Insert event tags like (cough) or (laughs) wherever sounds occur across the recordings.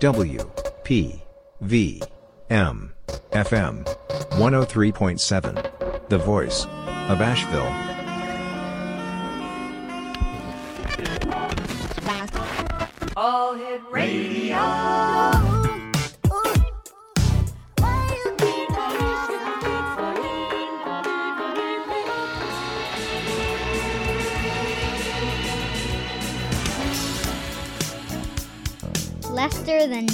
W P V M FM 103.7. The voice of Asheville.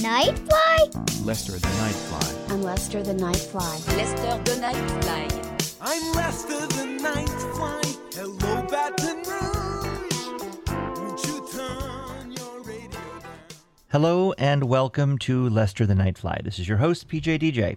Nightfly? Lester the Nightfly. I'm Lester the Nightfly. Lester the Nightfly. I'm Lester the Nightfly. Hello, Baton Rouge. Won't you turn your radio down? Hello and welcome to Lester the Nightfly. This is your host, PJ DJ.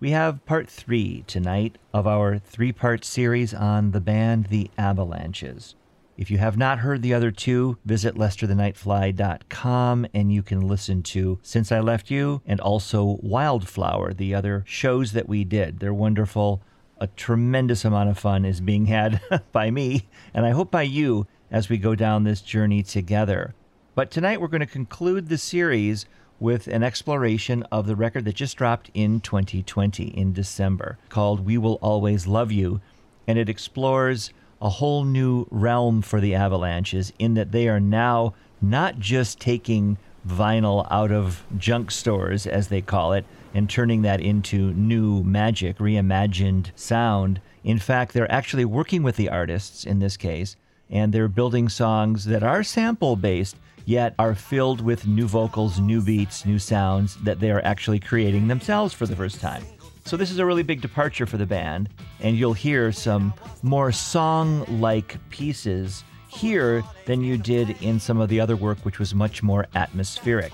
We have part three tonight of our three part series on the band The Avalanches. If you have not heard the other two, visit lesterthenightfly.com and you can listen to Since I Left You and also Wildflower, the other shows that we did. They're wonderful. A tremendous amount of fun is being had (laughs) by me, and I hope by you as we go down this journey together. But tonight we're going to conclude the series with an exploration of the record that just dropped in 2020 in December called We Will Always Love You. And it explores a whole new realm for the Avalanches in that they are now not just taking vinyl out of junk stores, as they call it, and turning that into new magic, reimagined sound. In fact, they're actually working with the artists in this case, and they're building songs that are sample based, yet are filled with new vocals, new beats, new sounds that they are actually creating themselves for the first time. So, this is a really big departure for the band, and you'll hear some more song like pieces here than you did in some of the other work, which was much more atmospheric.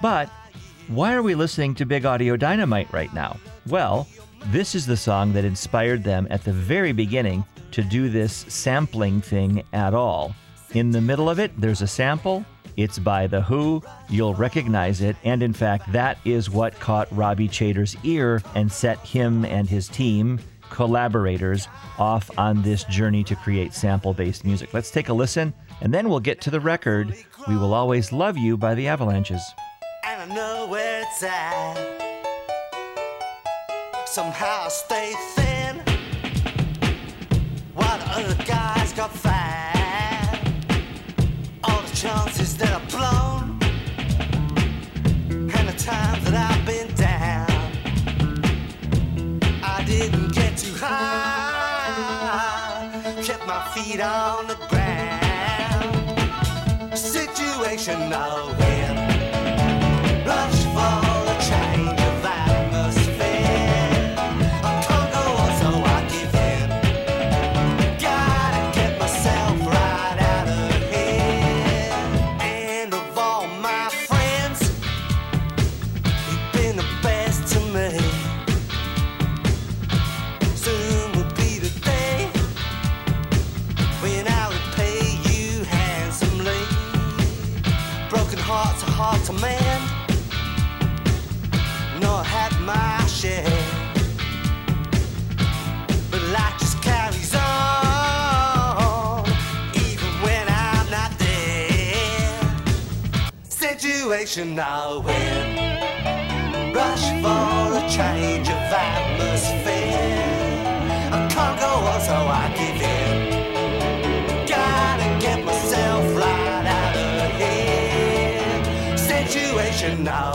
But why are we listening to Big Audio Dynamite right now? Well, this is the song that inspired them at the very beginning to do this sampling thing at all. In the middle of it, there's a sample. It's by The Who. You'll recognize it. And in fact, that is what caught Robbie Chater's ear and set him and his team, collaborators, off on this journey to create sample based music. Let's take a listen, and then we'll get to the record We Will Always Love You by the Avalanches. I know where it's at. Somehow stay thin. While the other guys got fat. All the chances that blown. And the times that I've high. Kept my feet on the ground. Situation no Situation now win. Rush for a change of atmosphere. I can't go on, so I give in. Gotta get myself right out of here. Situation I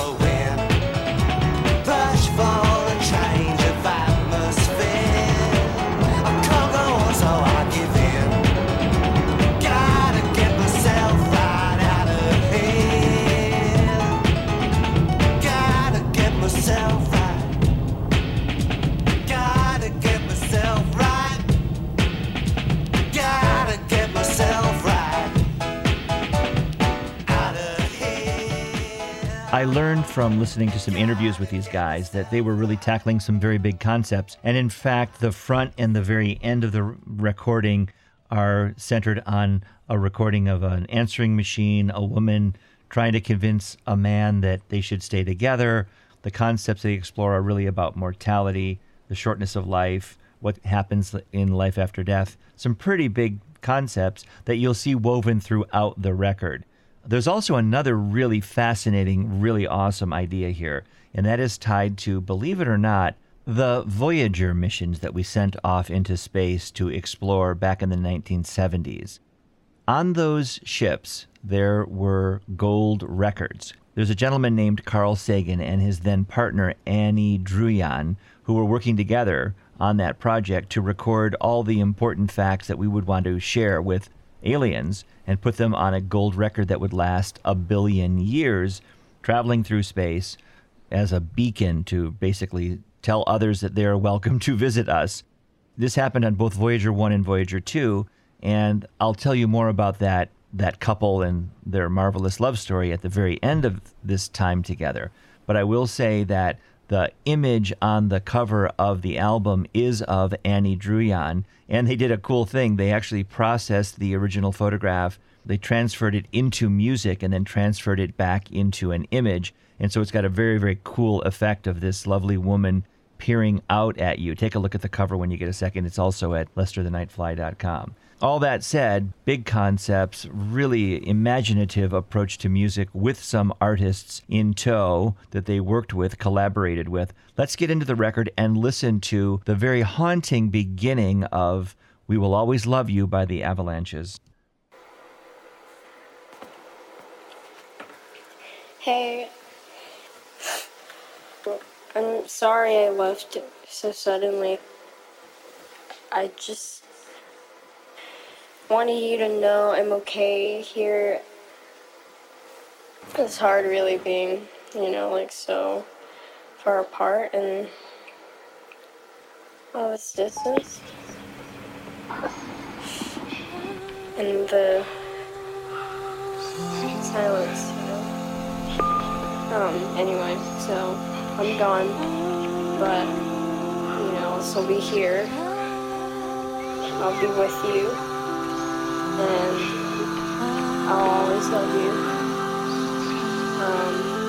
I learned from listening to some interviews with these guys that they were really tackling some very big concepts. And in fact, the front and the very end of the recording are centered on a recording of an answering machine, a woman trying to convince a man that they should stay together. The concepts they explore are really about mortality, the shortness of life, what happens in life after death. Some pretty big concepts that you'll see woven throughout the record. There's also another really fascinating, really awesome idea here, and that is tied to, believe it or not, the Voyager missions that we sent off into space to explore back in the 1970s. On those ships, there were gold records. There's a gentleman named Carl Sagan and his then partner Annie Druyan who were working together on that project to record all the important facts that we would want to share with aliens and put them on a gold record that would last a billion years, traveling through space as a beacon to basically tell others that they are welcome to visit us. This happened on both Voyager 1 and Voyager 2, and I'll tell you more about that that couple and their marvelous love story at the very end of this time together. But I will say that the image on the cover of the album is of Annie Druyan, and they did a cool thing. They actually processed the original photograph, they transferred it into music, and then transferred it back into an image. And so it's got a very, very cool effect of this lovely woman peering out at you. Take a look at the cover when you get a second. It's also at lesterthenightfly.com. All that said, big concepts, really imaginative approach to music with some artists in tow that they worked with, collaborated with. Let's get into the record and listen to the very haunting beginning of We Will Always Love You by the Avalanches. Hey, I'm sorry I left so suddenly. I just wanted you to know I'm okay here. It's hard really being, you know, like so far apart and all this distance. And the silence, you know. Um, anyway, so I'm gone, but, you know, I'll still be here. I'll be with you, and I'll always love you. Um,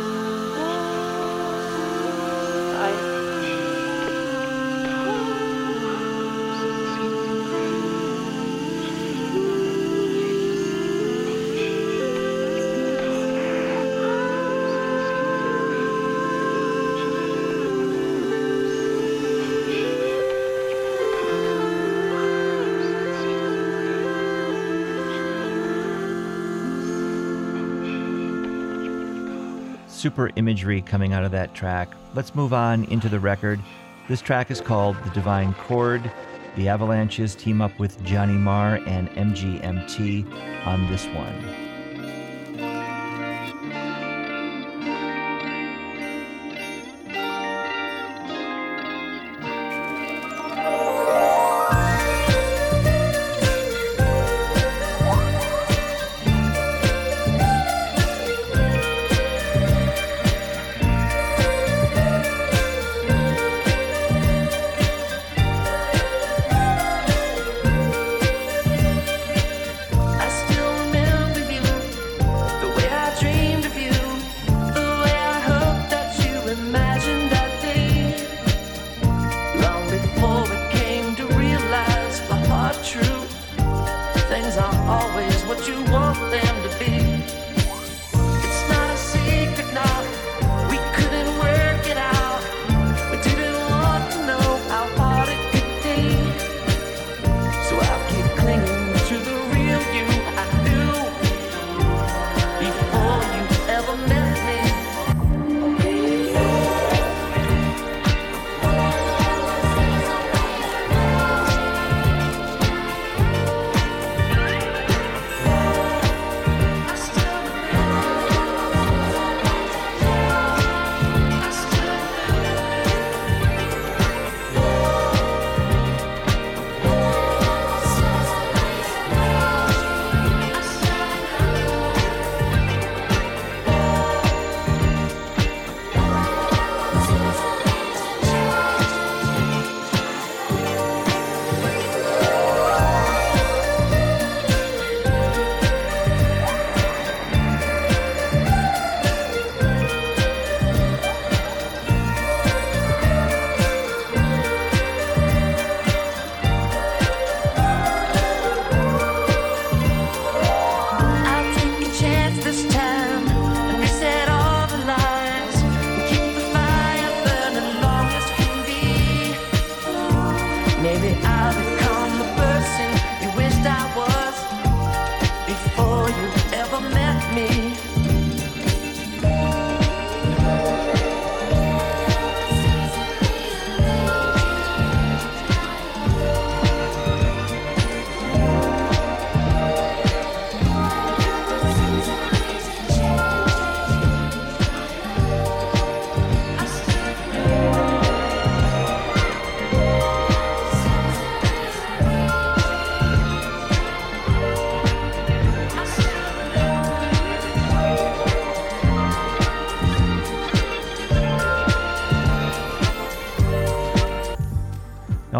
Super imagery coming out of that track. Let's move on into the record. This track is called The Divine Chord. The Avalanches team up with Johnny Marr and MGMT on this one.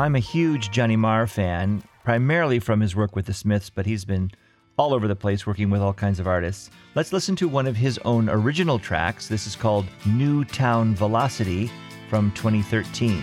I'm a huge Johnny Marr fan, primarily from his work with the Smiths, but he's been all over the place working with all kinds of artists. Let's listen to one of his own original tracks. This is called "New Town Velocity from 2013.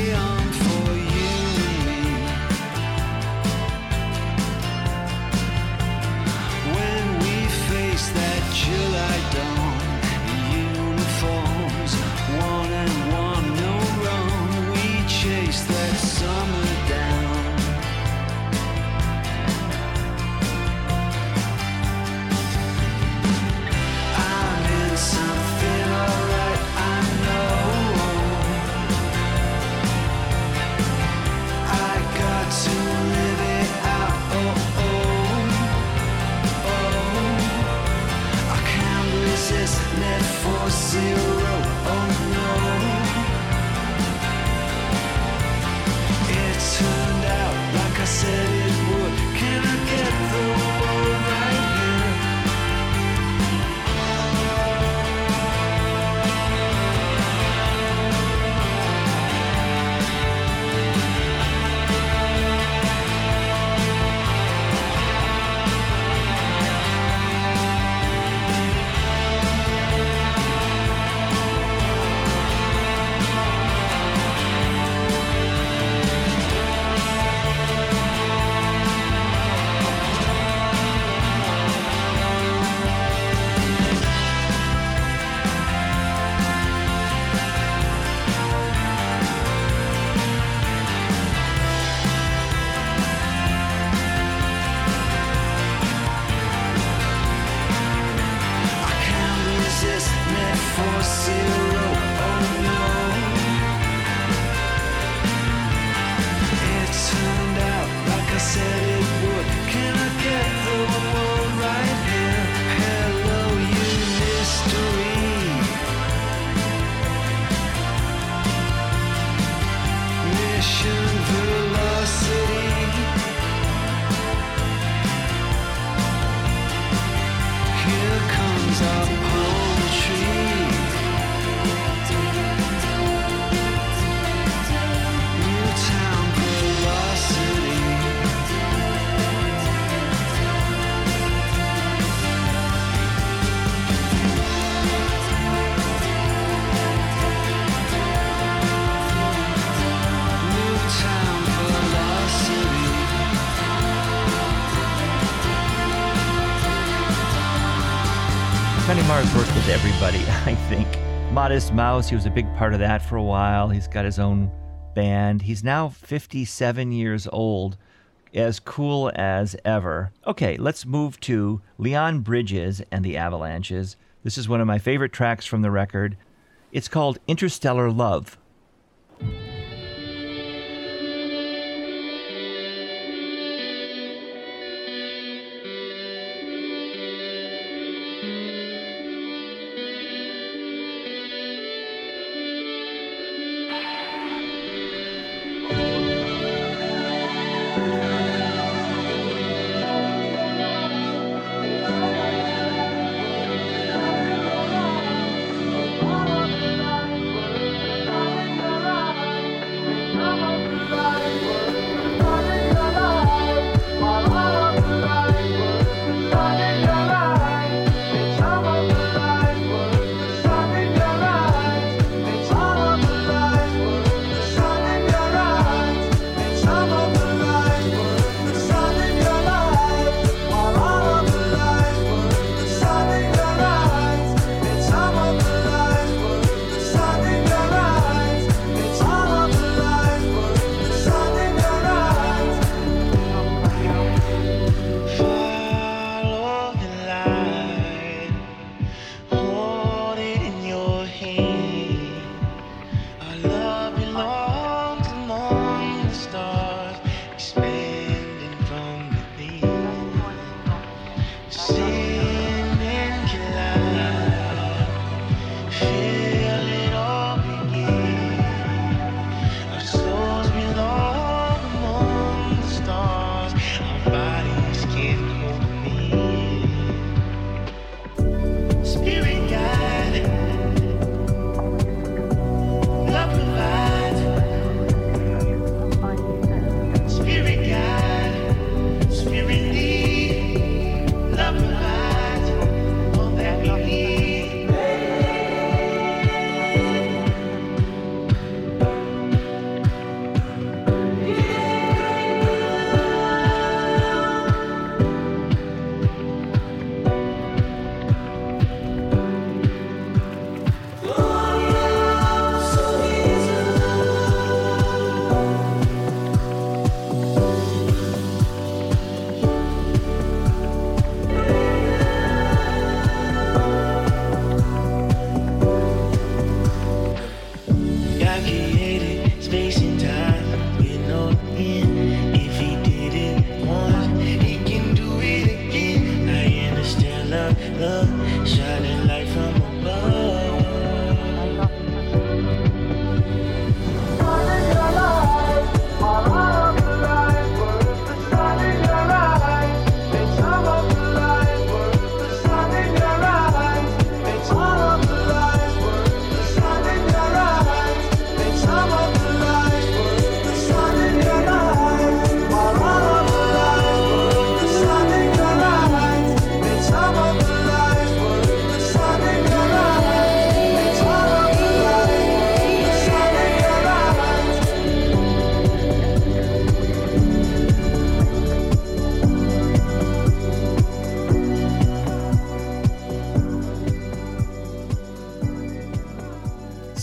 Brasil. for silver. Modest Mouse, he was a big part of that for a while. He's got his own band. He's now 57 years old, as cool as ever. Okay, let's move to Leon Bridges and the Avalanches. This is one of my favorite tracks from the record. It's called Interstellar Love.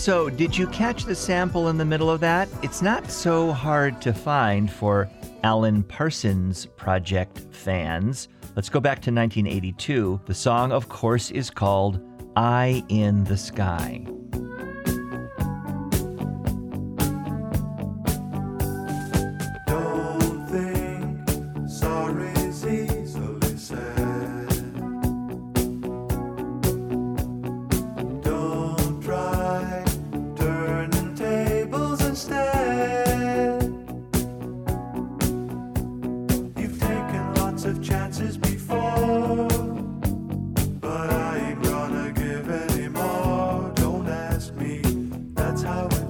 So, did you catch the sample in the middle of that? It's not so hard to find for Alan Parsons Project fans. Let's go back to 1982. The song, of course, is called Eye in the Sky.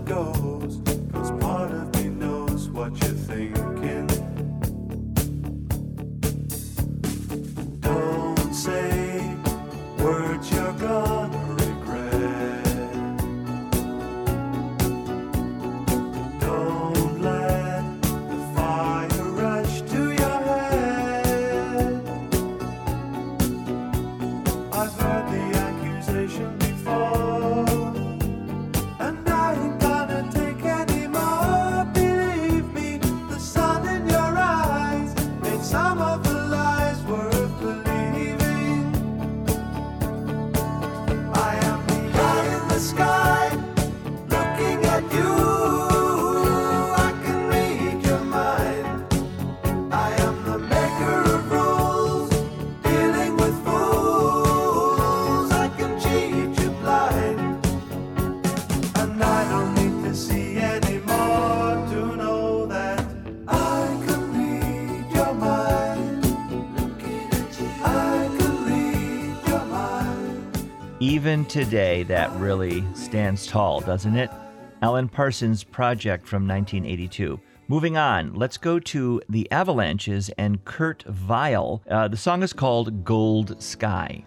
How Even today, that really stands tall, doesn't it? Alan Parsons' project from 1982. Moving on, let's go to the Avalanches and Kurt Vile. Uh, the song is called Gold Sky.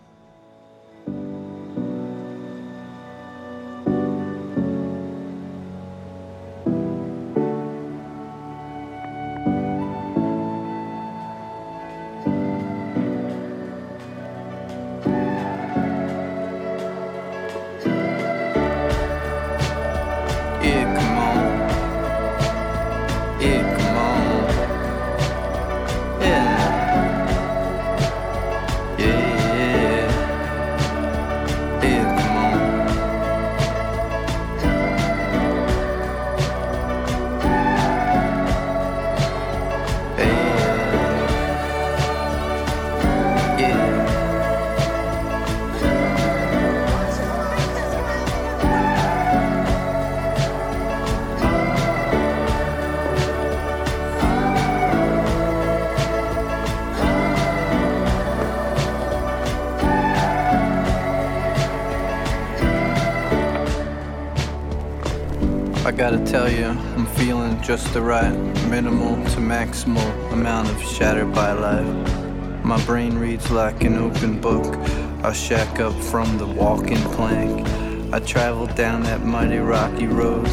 Just the right minimal to maximal amount of shattered by life. My brain reads like an open book. I shack up from the walking plank. I travel down that mighty rocky road,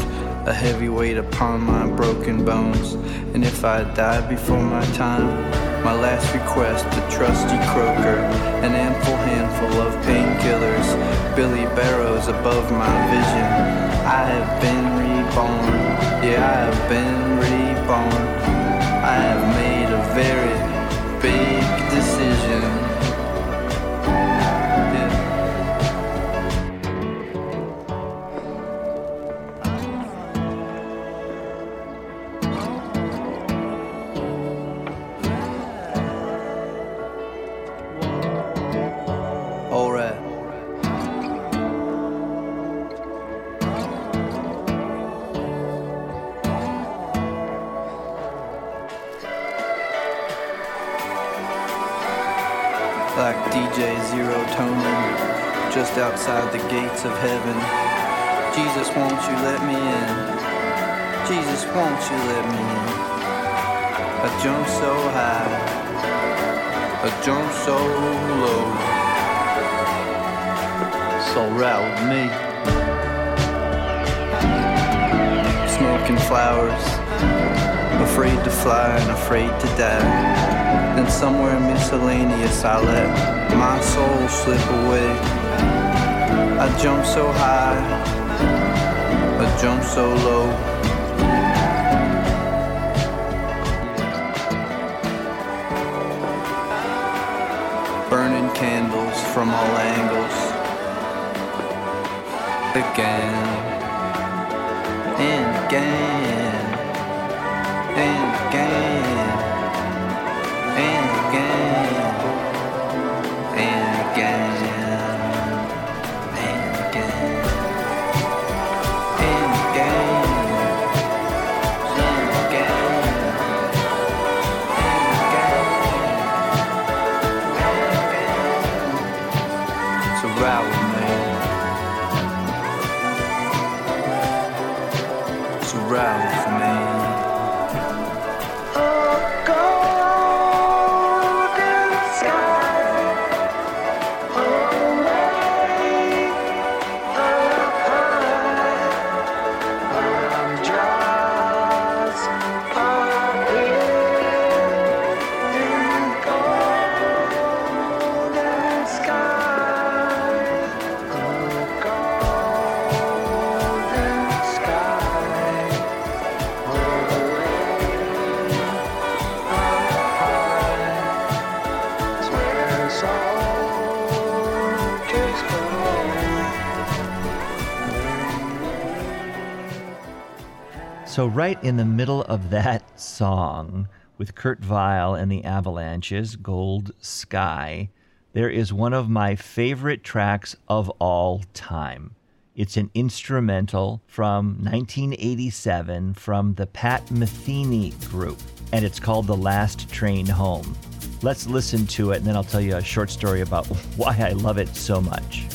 a heavy weight upon my broken bones. And if I die before my time, my last request, a trusty croaker, an ample handful of painkillers, Billy Barrows above my vision. I have been reborn, yeah, I have been reborn. I have made a very big decision. Gates of heaven. Jesus, won't you let me in? Jesus, won't you let me in? I jump so high, I jump so low. So with me. Smoking flowers, afraid to fly and afraid to die. Then somewhere miscellaneous, I let my soul slip away. I jump so high, I jump so low. Burning candles from all angles. Again and again So, right in the middle of that song, with Kurt Vile and the Avalanches, Gold Sky, there is one of my favorite tracks of all time. It's an instrumental from 1987 from the Pat Metheny group, and it's called The Last Train Home. Let's listen to it, and then I'll tell you a short story about (laughs) why I love it so much.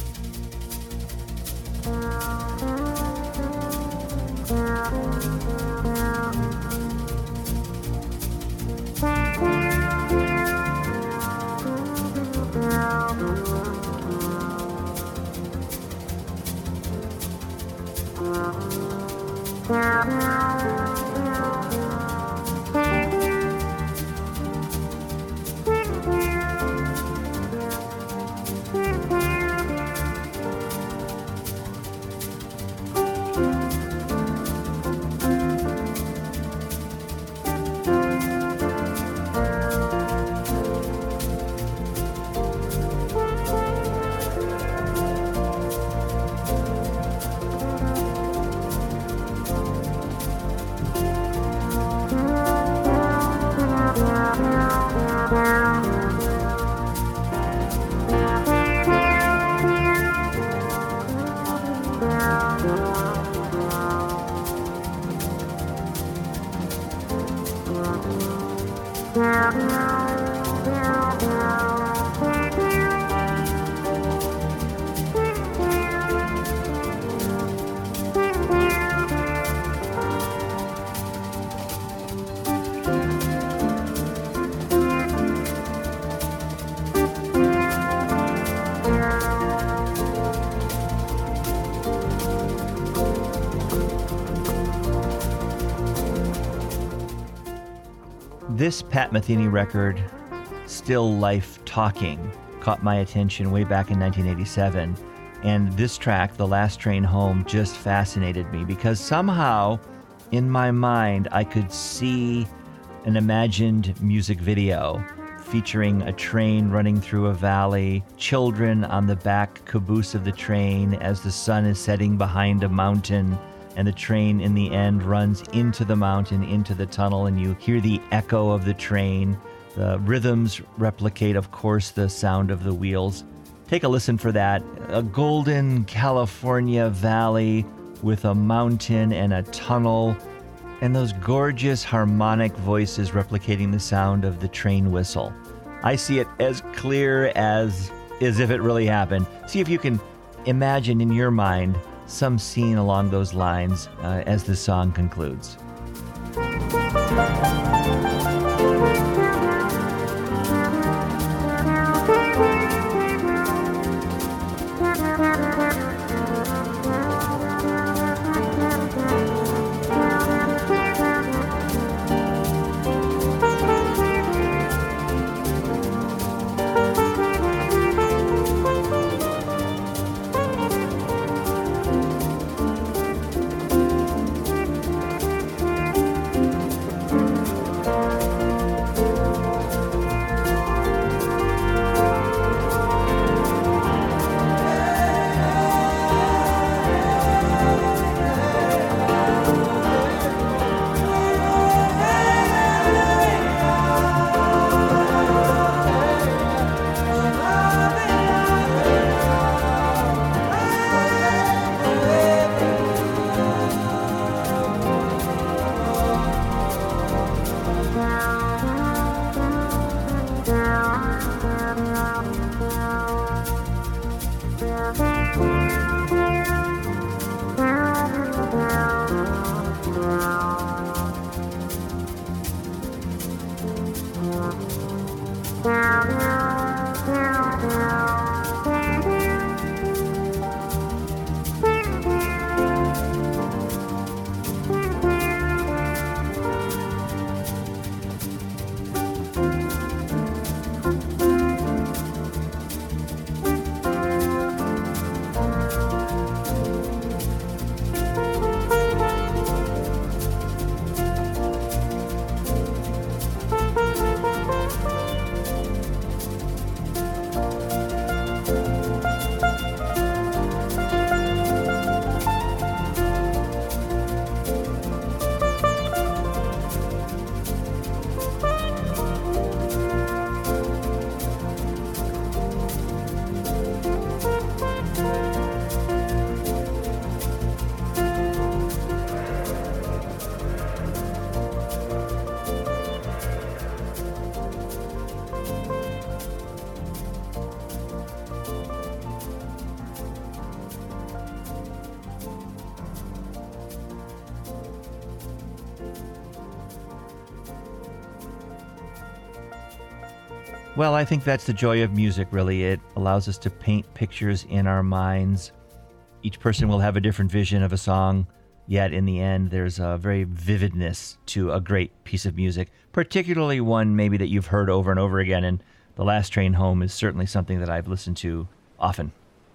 This Pat Metheny record, Still Life Talking, caught my attention way back in 1987. And this track, The Last Train Home, just fascinated me because somehow in my mind I could see an imagined music video featuring a train running through a valley, children on the back caboose of the train as the sun is setting behind a mountain and the train in the end runs into the mountain, into the tunnel, and you hear the echo of the train. The rhythms replicate, of course, the sound of the wheels. Take a listen for that. A golden California valley with a mountain and a tunnel, and those gorgeous harmonic voices replicating the sound of the train whistle. I see it as clear as as if it really happened. See if you can imagine in your mind some scene along those lines uh, as the song concludes. Well, I think that's the joy of music, really. It allows us to paint pictures in our minds. Each person will have a different vision of a song, yet in the end, there's a very vividness to a great piece of music, particularly one maybe that you've heard over and over again. And The Last Train Home is certainly something that I've listened to often.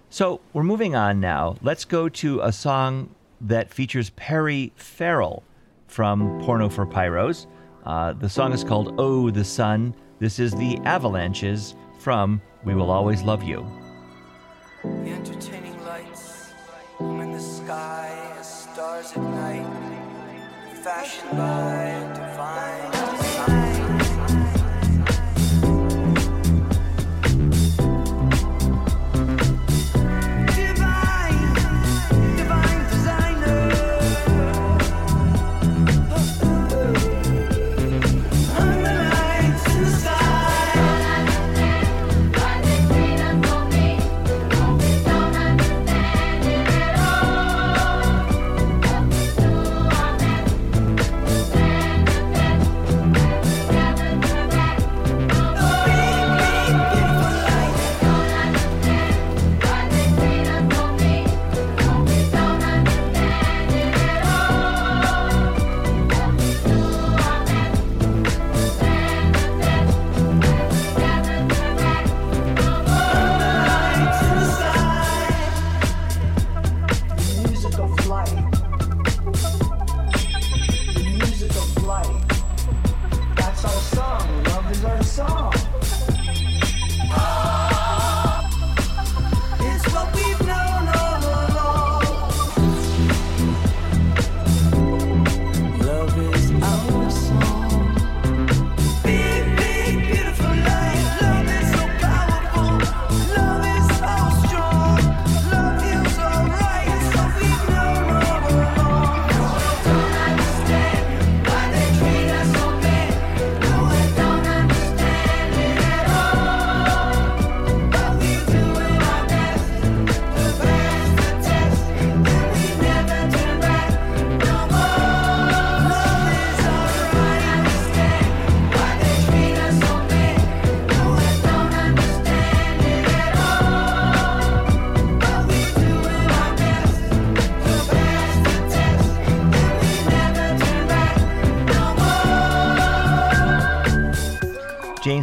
So we're moving on now. Let's go to a song that features Perry Farrell from Porno for Pyros. Uh, the song is called Oh, the Sun. This is the Avalanches from We Will Always Love You. The entertaining lights in the sky as stars at night, fashioned by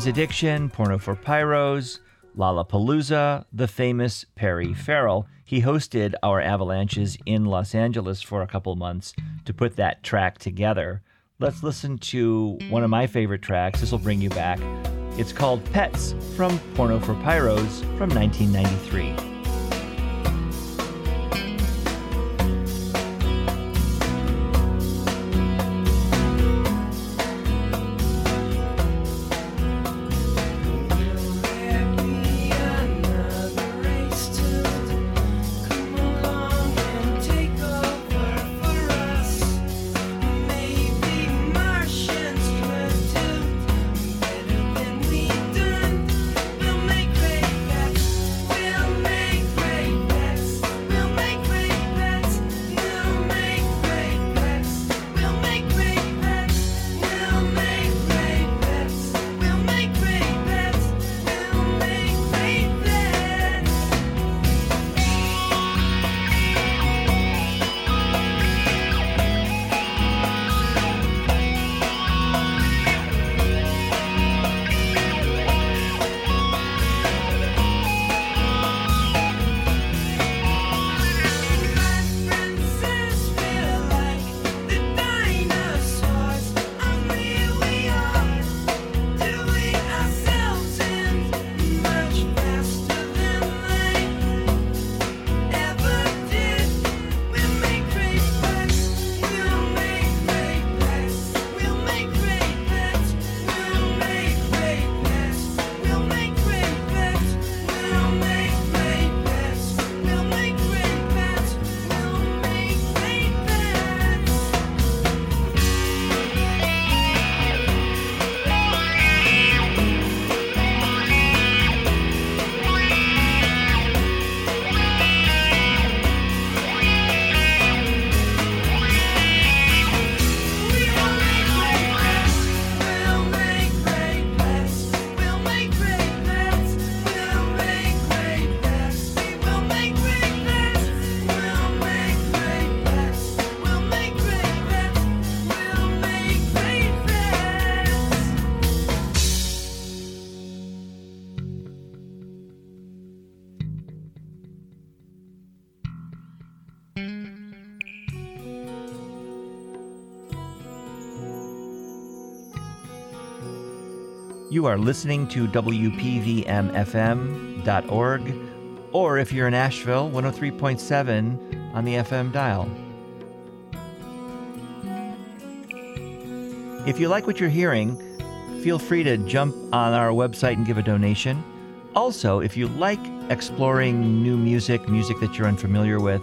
Addiction, Porno for Pyros, Lollapalooza, the famous Perry Farrell. He hosted our Avalanches in Los Angeles for a couple months to put that track together. Let's listen to one of my favorite tracks. This will bring you back. It's called Pets from Porno for Pyros from 1993. You are listening to WPVMFM.org, or if you're in Asheville, 103.7 on the FM dial. If you like what you're hearing, feel free to jump on our website and give a donation. Also, if you like exploring new music, music that you're unfamiliar with,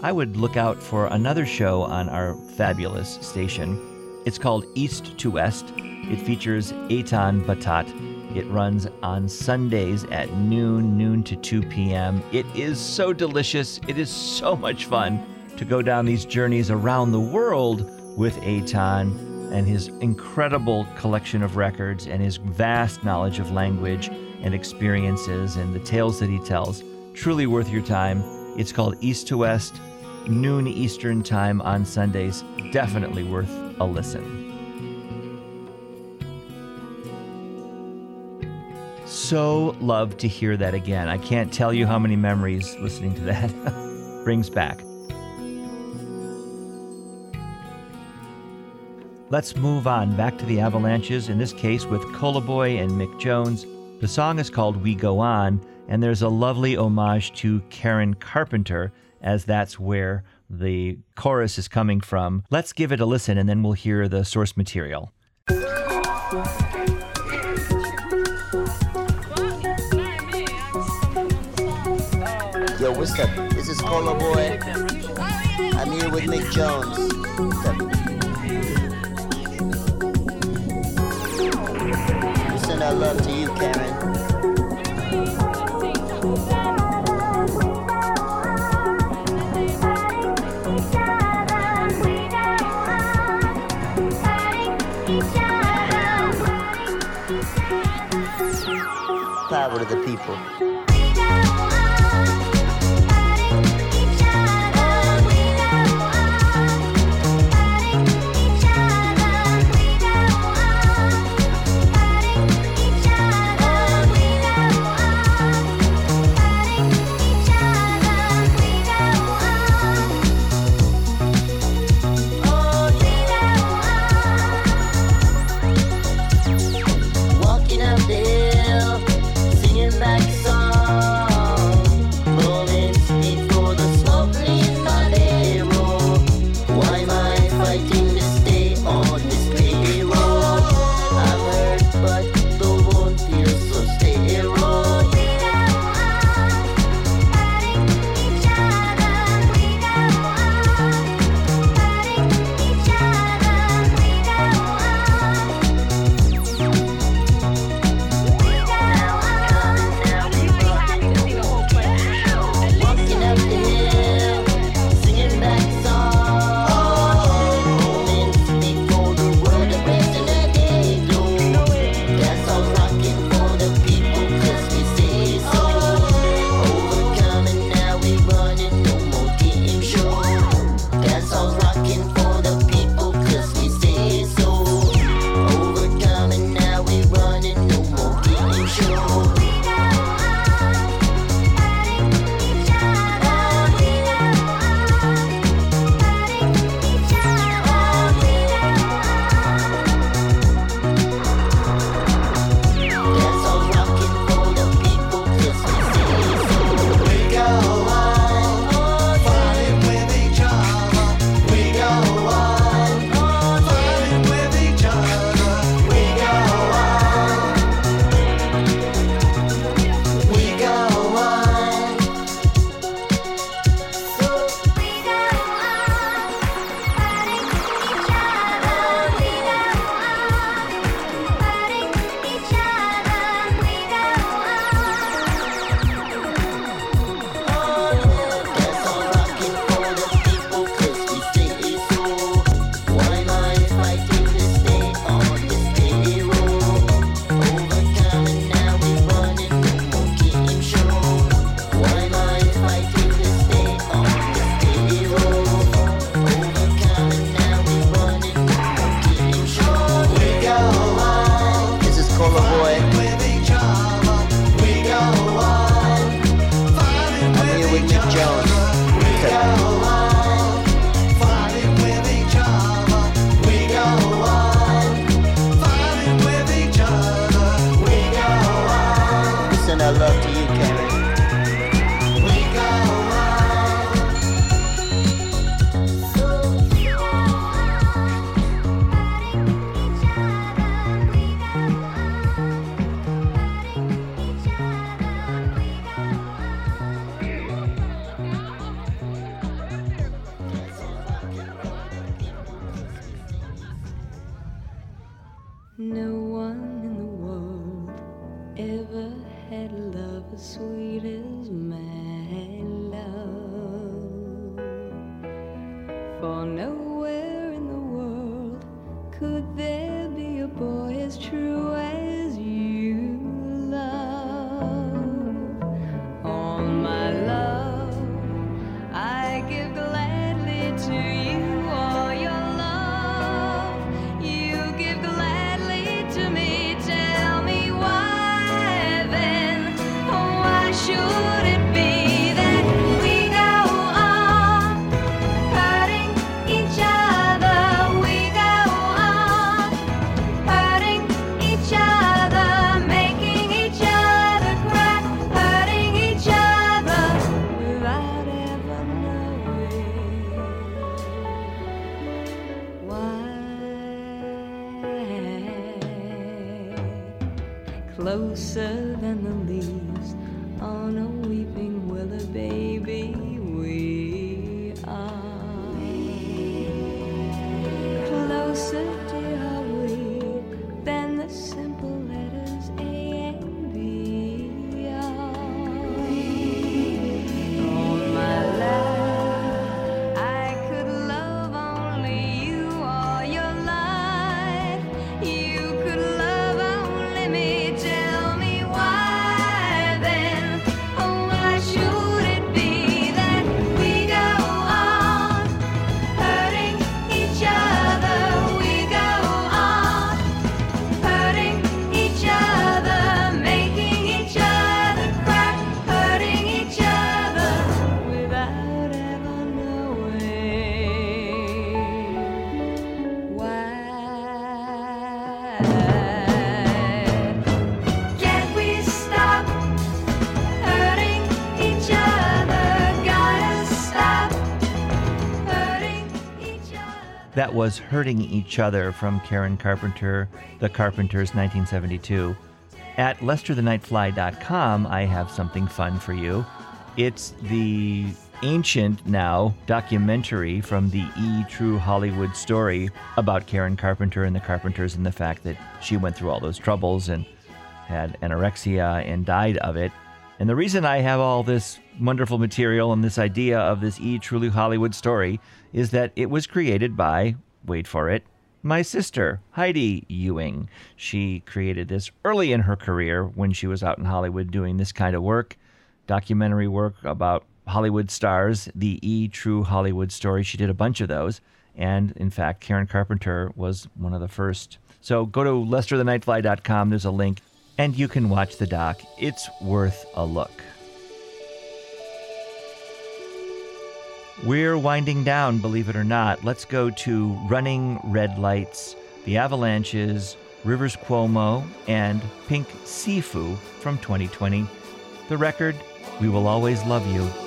I would look out for another show on our fabulous station. It's called East to West. It features Eitan Batat. It runs on Sundays at noon, noon to 2 p.m. It is so delicious. It is so much fun to go down these journeys around the world with Eitan and his incredible collection of records and his vast knowledge of language and experiences and the tales that he tells. Truly worth your time. It's called East to West, noon Eastern Time on Sundays. Definitely worth a listen. So love to hear that again. I can't tell you how many memories listening to that (laughs) brings back. Let's move on back to the Avalanches, in this case with Cola Boyy and Mick Jones. The song is called We Go On, and there's a lovely homage to Karen Carpenter, as that's where the chorus is coming from. Let's give it a listen, and then we'll hear the source material. What's up? This is Cola Boyy. I'm here with Mick Jones. We send our love to you, Karen. Power to the people. Ever had love as sweet as my love. For nowhere That was Hurting Each Other from Karen Carpenter, The Carpenters, 1972. At LesterTheNightFly.com, I have something fun for you. It's the ancient now documentary from the E True Hollywood story about Karen Carpenter and the Carpenters and the fact that she went through all those troubles and had anorexia and died of it. And the reason I have all this wonderful material and this idea of this E Truly Hollywood story is that it was created by, wait for it, my sister, Heidi Ewing. She created this early in her career when she was out in Hollywood doing this kind of work, documentary work about Hollywood stars, the E True Hollywood story. She did a bunch of those. And in fact, Karen Carpenter was one of the first. So go to LesterTheNightFly.com. There's a link, and you can watch the doc. It's worth a look. We're winding down, believe it or not. Let's go to Running Red Lights, The Avalanches, Rivers Cuomo, and Pink Siifu from 2020. The record, We Will Always Love You.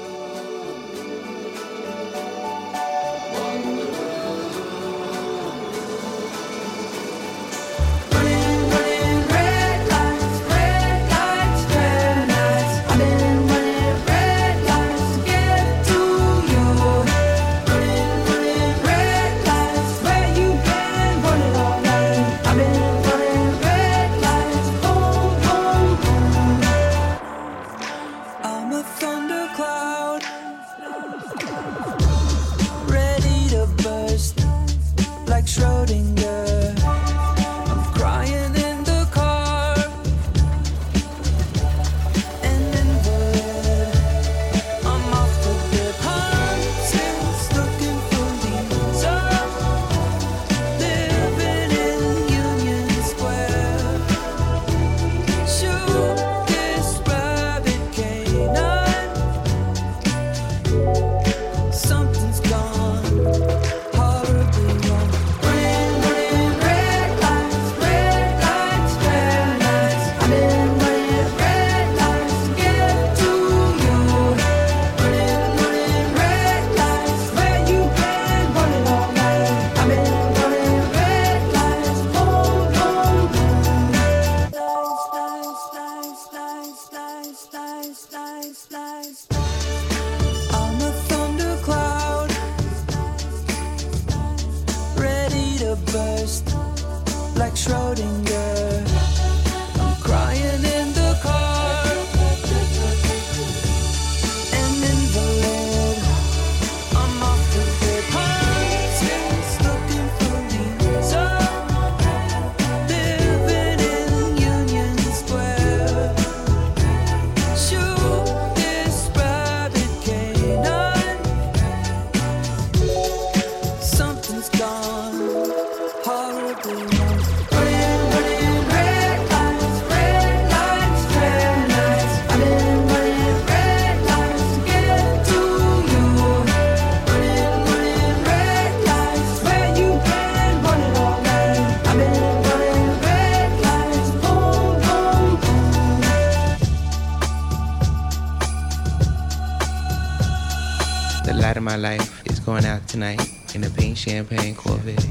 My life is going out tonight in a pink champagne Corvette.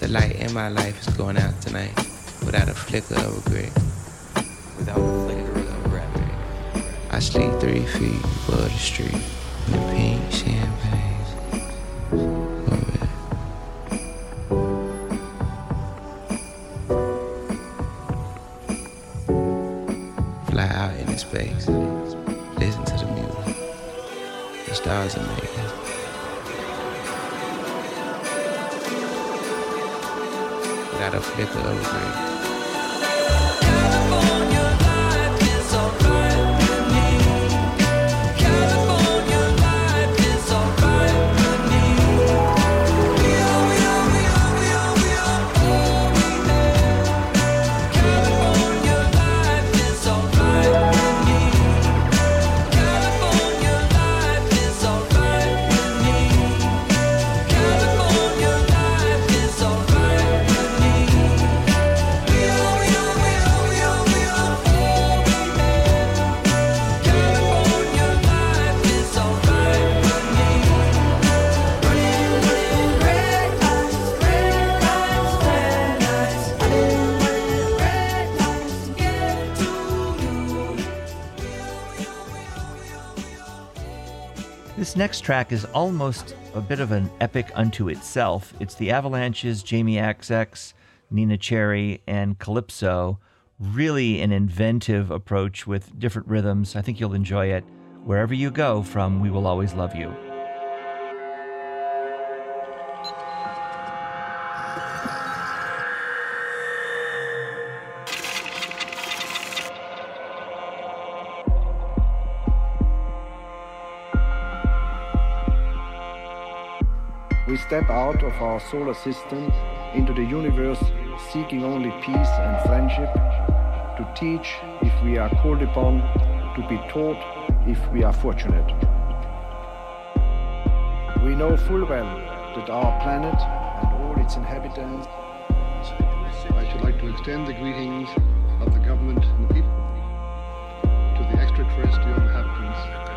The light in my life is going out tonight without a flicker of regret. Without a flicker of regret. I sleep three feet above the street A flicker next track is almost a bit of an epic unto itself. It's the Avalanches, Jamie XX, Neneh Cherry, and CLYPSO. Really an inventive approach with different rhythms. I think you'll enjoy it. Wherever you go from We Will Always Love You. Step out of our solar system into the universe seeking only peace and friendship, to teach if we are called upon, to be taught if we are fortunate. We know full well that our planet and all its inhabitants. I should like to extend the greetings of the government and the people to the extraterrestrial inhabitants.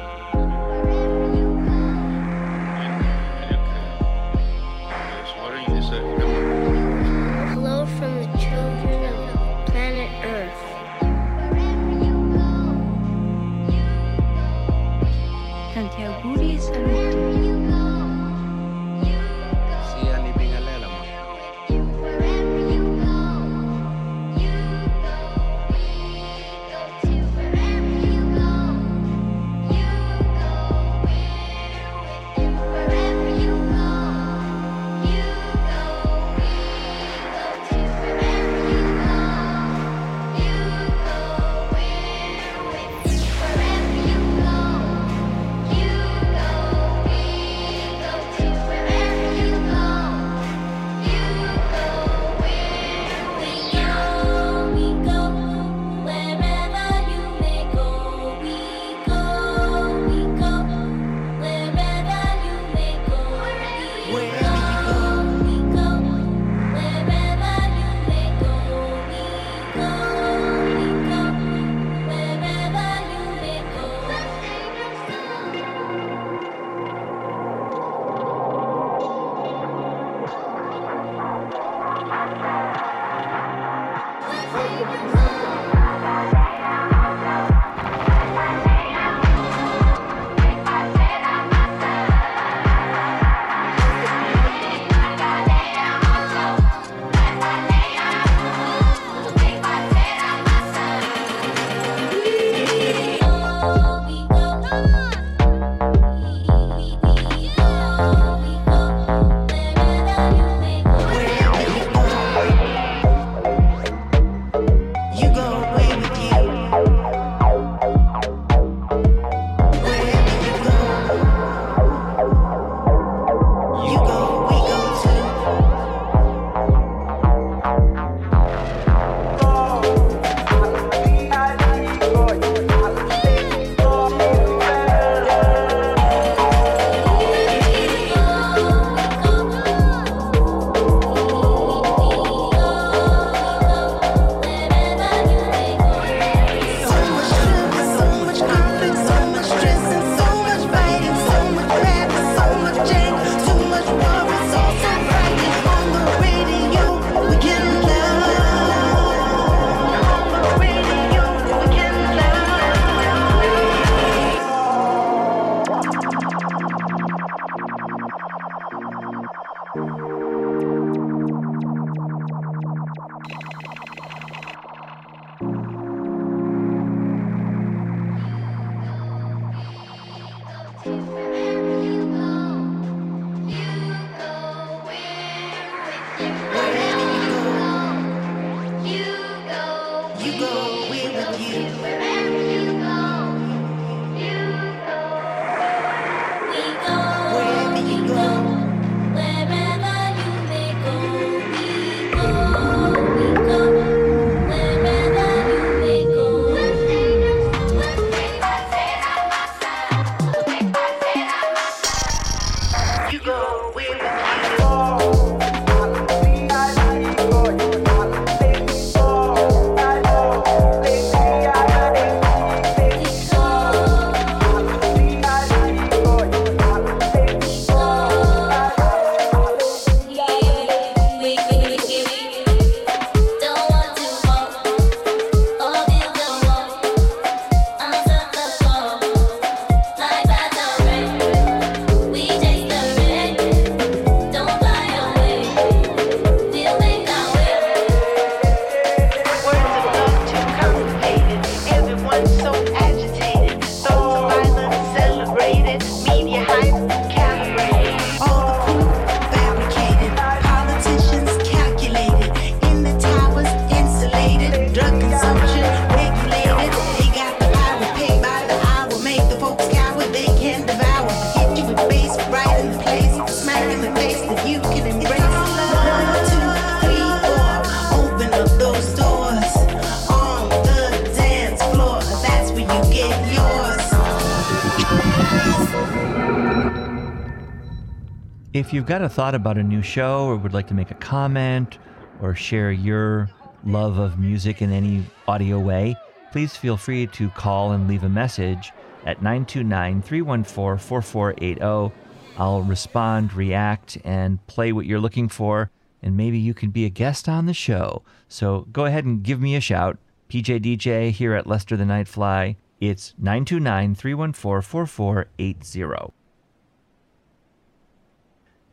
If you've got a thought about a new show or would like to make a comment or share your love of music in any audio way, please feel free to call and leave a message at 929 314 4480. oh. I'll respond, react, and play what you're looking for, and maybe you can be a guest on the show. So go ahead and give me a shout. PJ DJ here at Lester the Nightfly. It's 929 314 4480.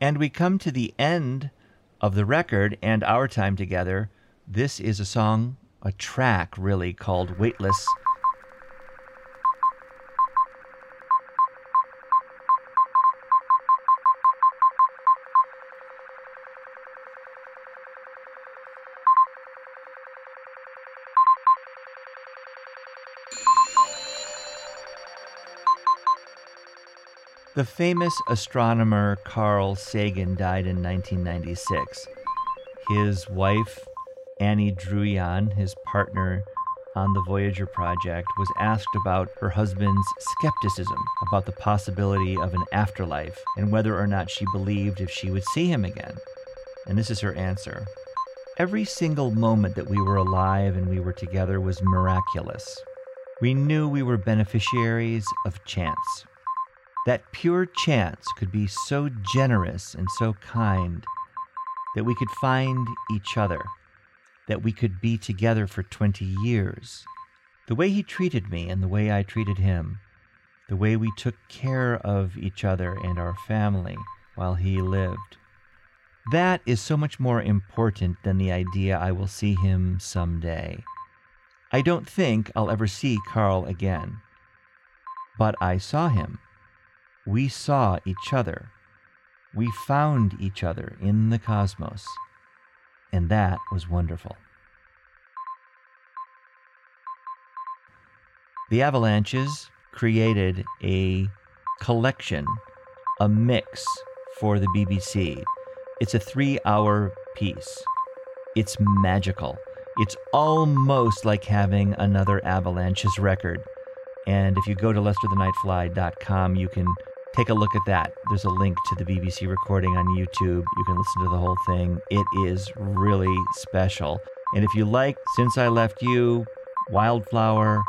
And we come to the end of the record and our time together. This is a song, a track really, called Weightless. The famous astronomer Carl Sagan died in 1996. His wife, Annie Druyan, his partner on the Voyager project, was asked about her husband's skepticism about the possibility of an afterlife and whether or not she believed if she would see him again. And this is her answer Every single moment that we were alive and we were together was miraculous. We knew we were beneficiaries of chance. That pure chance could be so generous and so kind that we could find each other, that we could be together for 20 years. The way he treated me and the way I treated him, the way we took care of each other and our family while he lived. That is so much more important than the idea I will see him someday. I don't think I'll ever see Carl again. But I saw him. We saw each other. We found each other in the cosmos. And that was wonderful. The Avalanches created a collection, a mix for the BBC. It's a three hour piece. It's magical. It's almost like having another Avalanches record. And if you go to lesterthenightfly.com, you can take a look at that. There's a link to the BBC recording on YouTube. You can listen to the whole thing. It is really special. And if you like Since I Left You, Wildflower,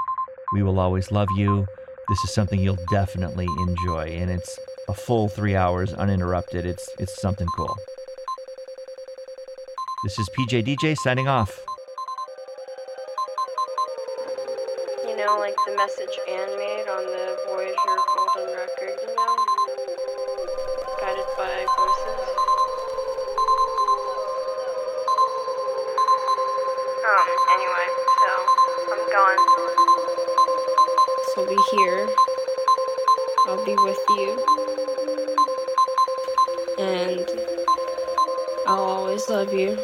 We Will Always Love You, this is something you'll definitely enjoy. And it's a full three hours uninterrupted. It's, it's something cool. This is PJ DJ signing off. Know, like the message Anne made on the Voyager Golden Record, you know? Guided by voices. Um, anyway, so I'm gone. So be here. I'll be with you. And I'll always love you.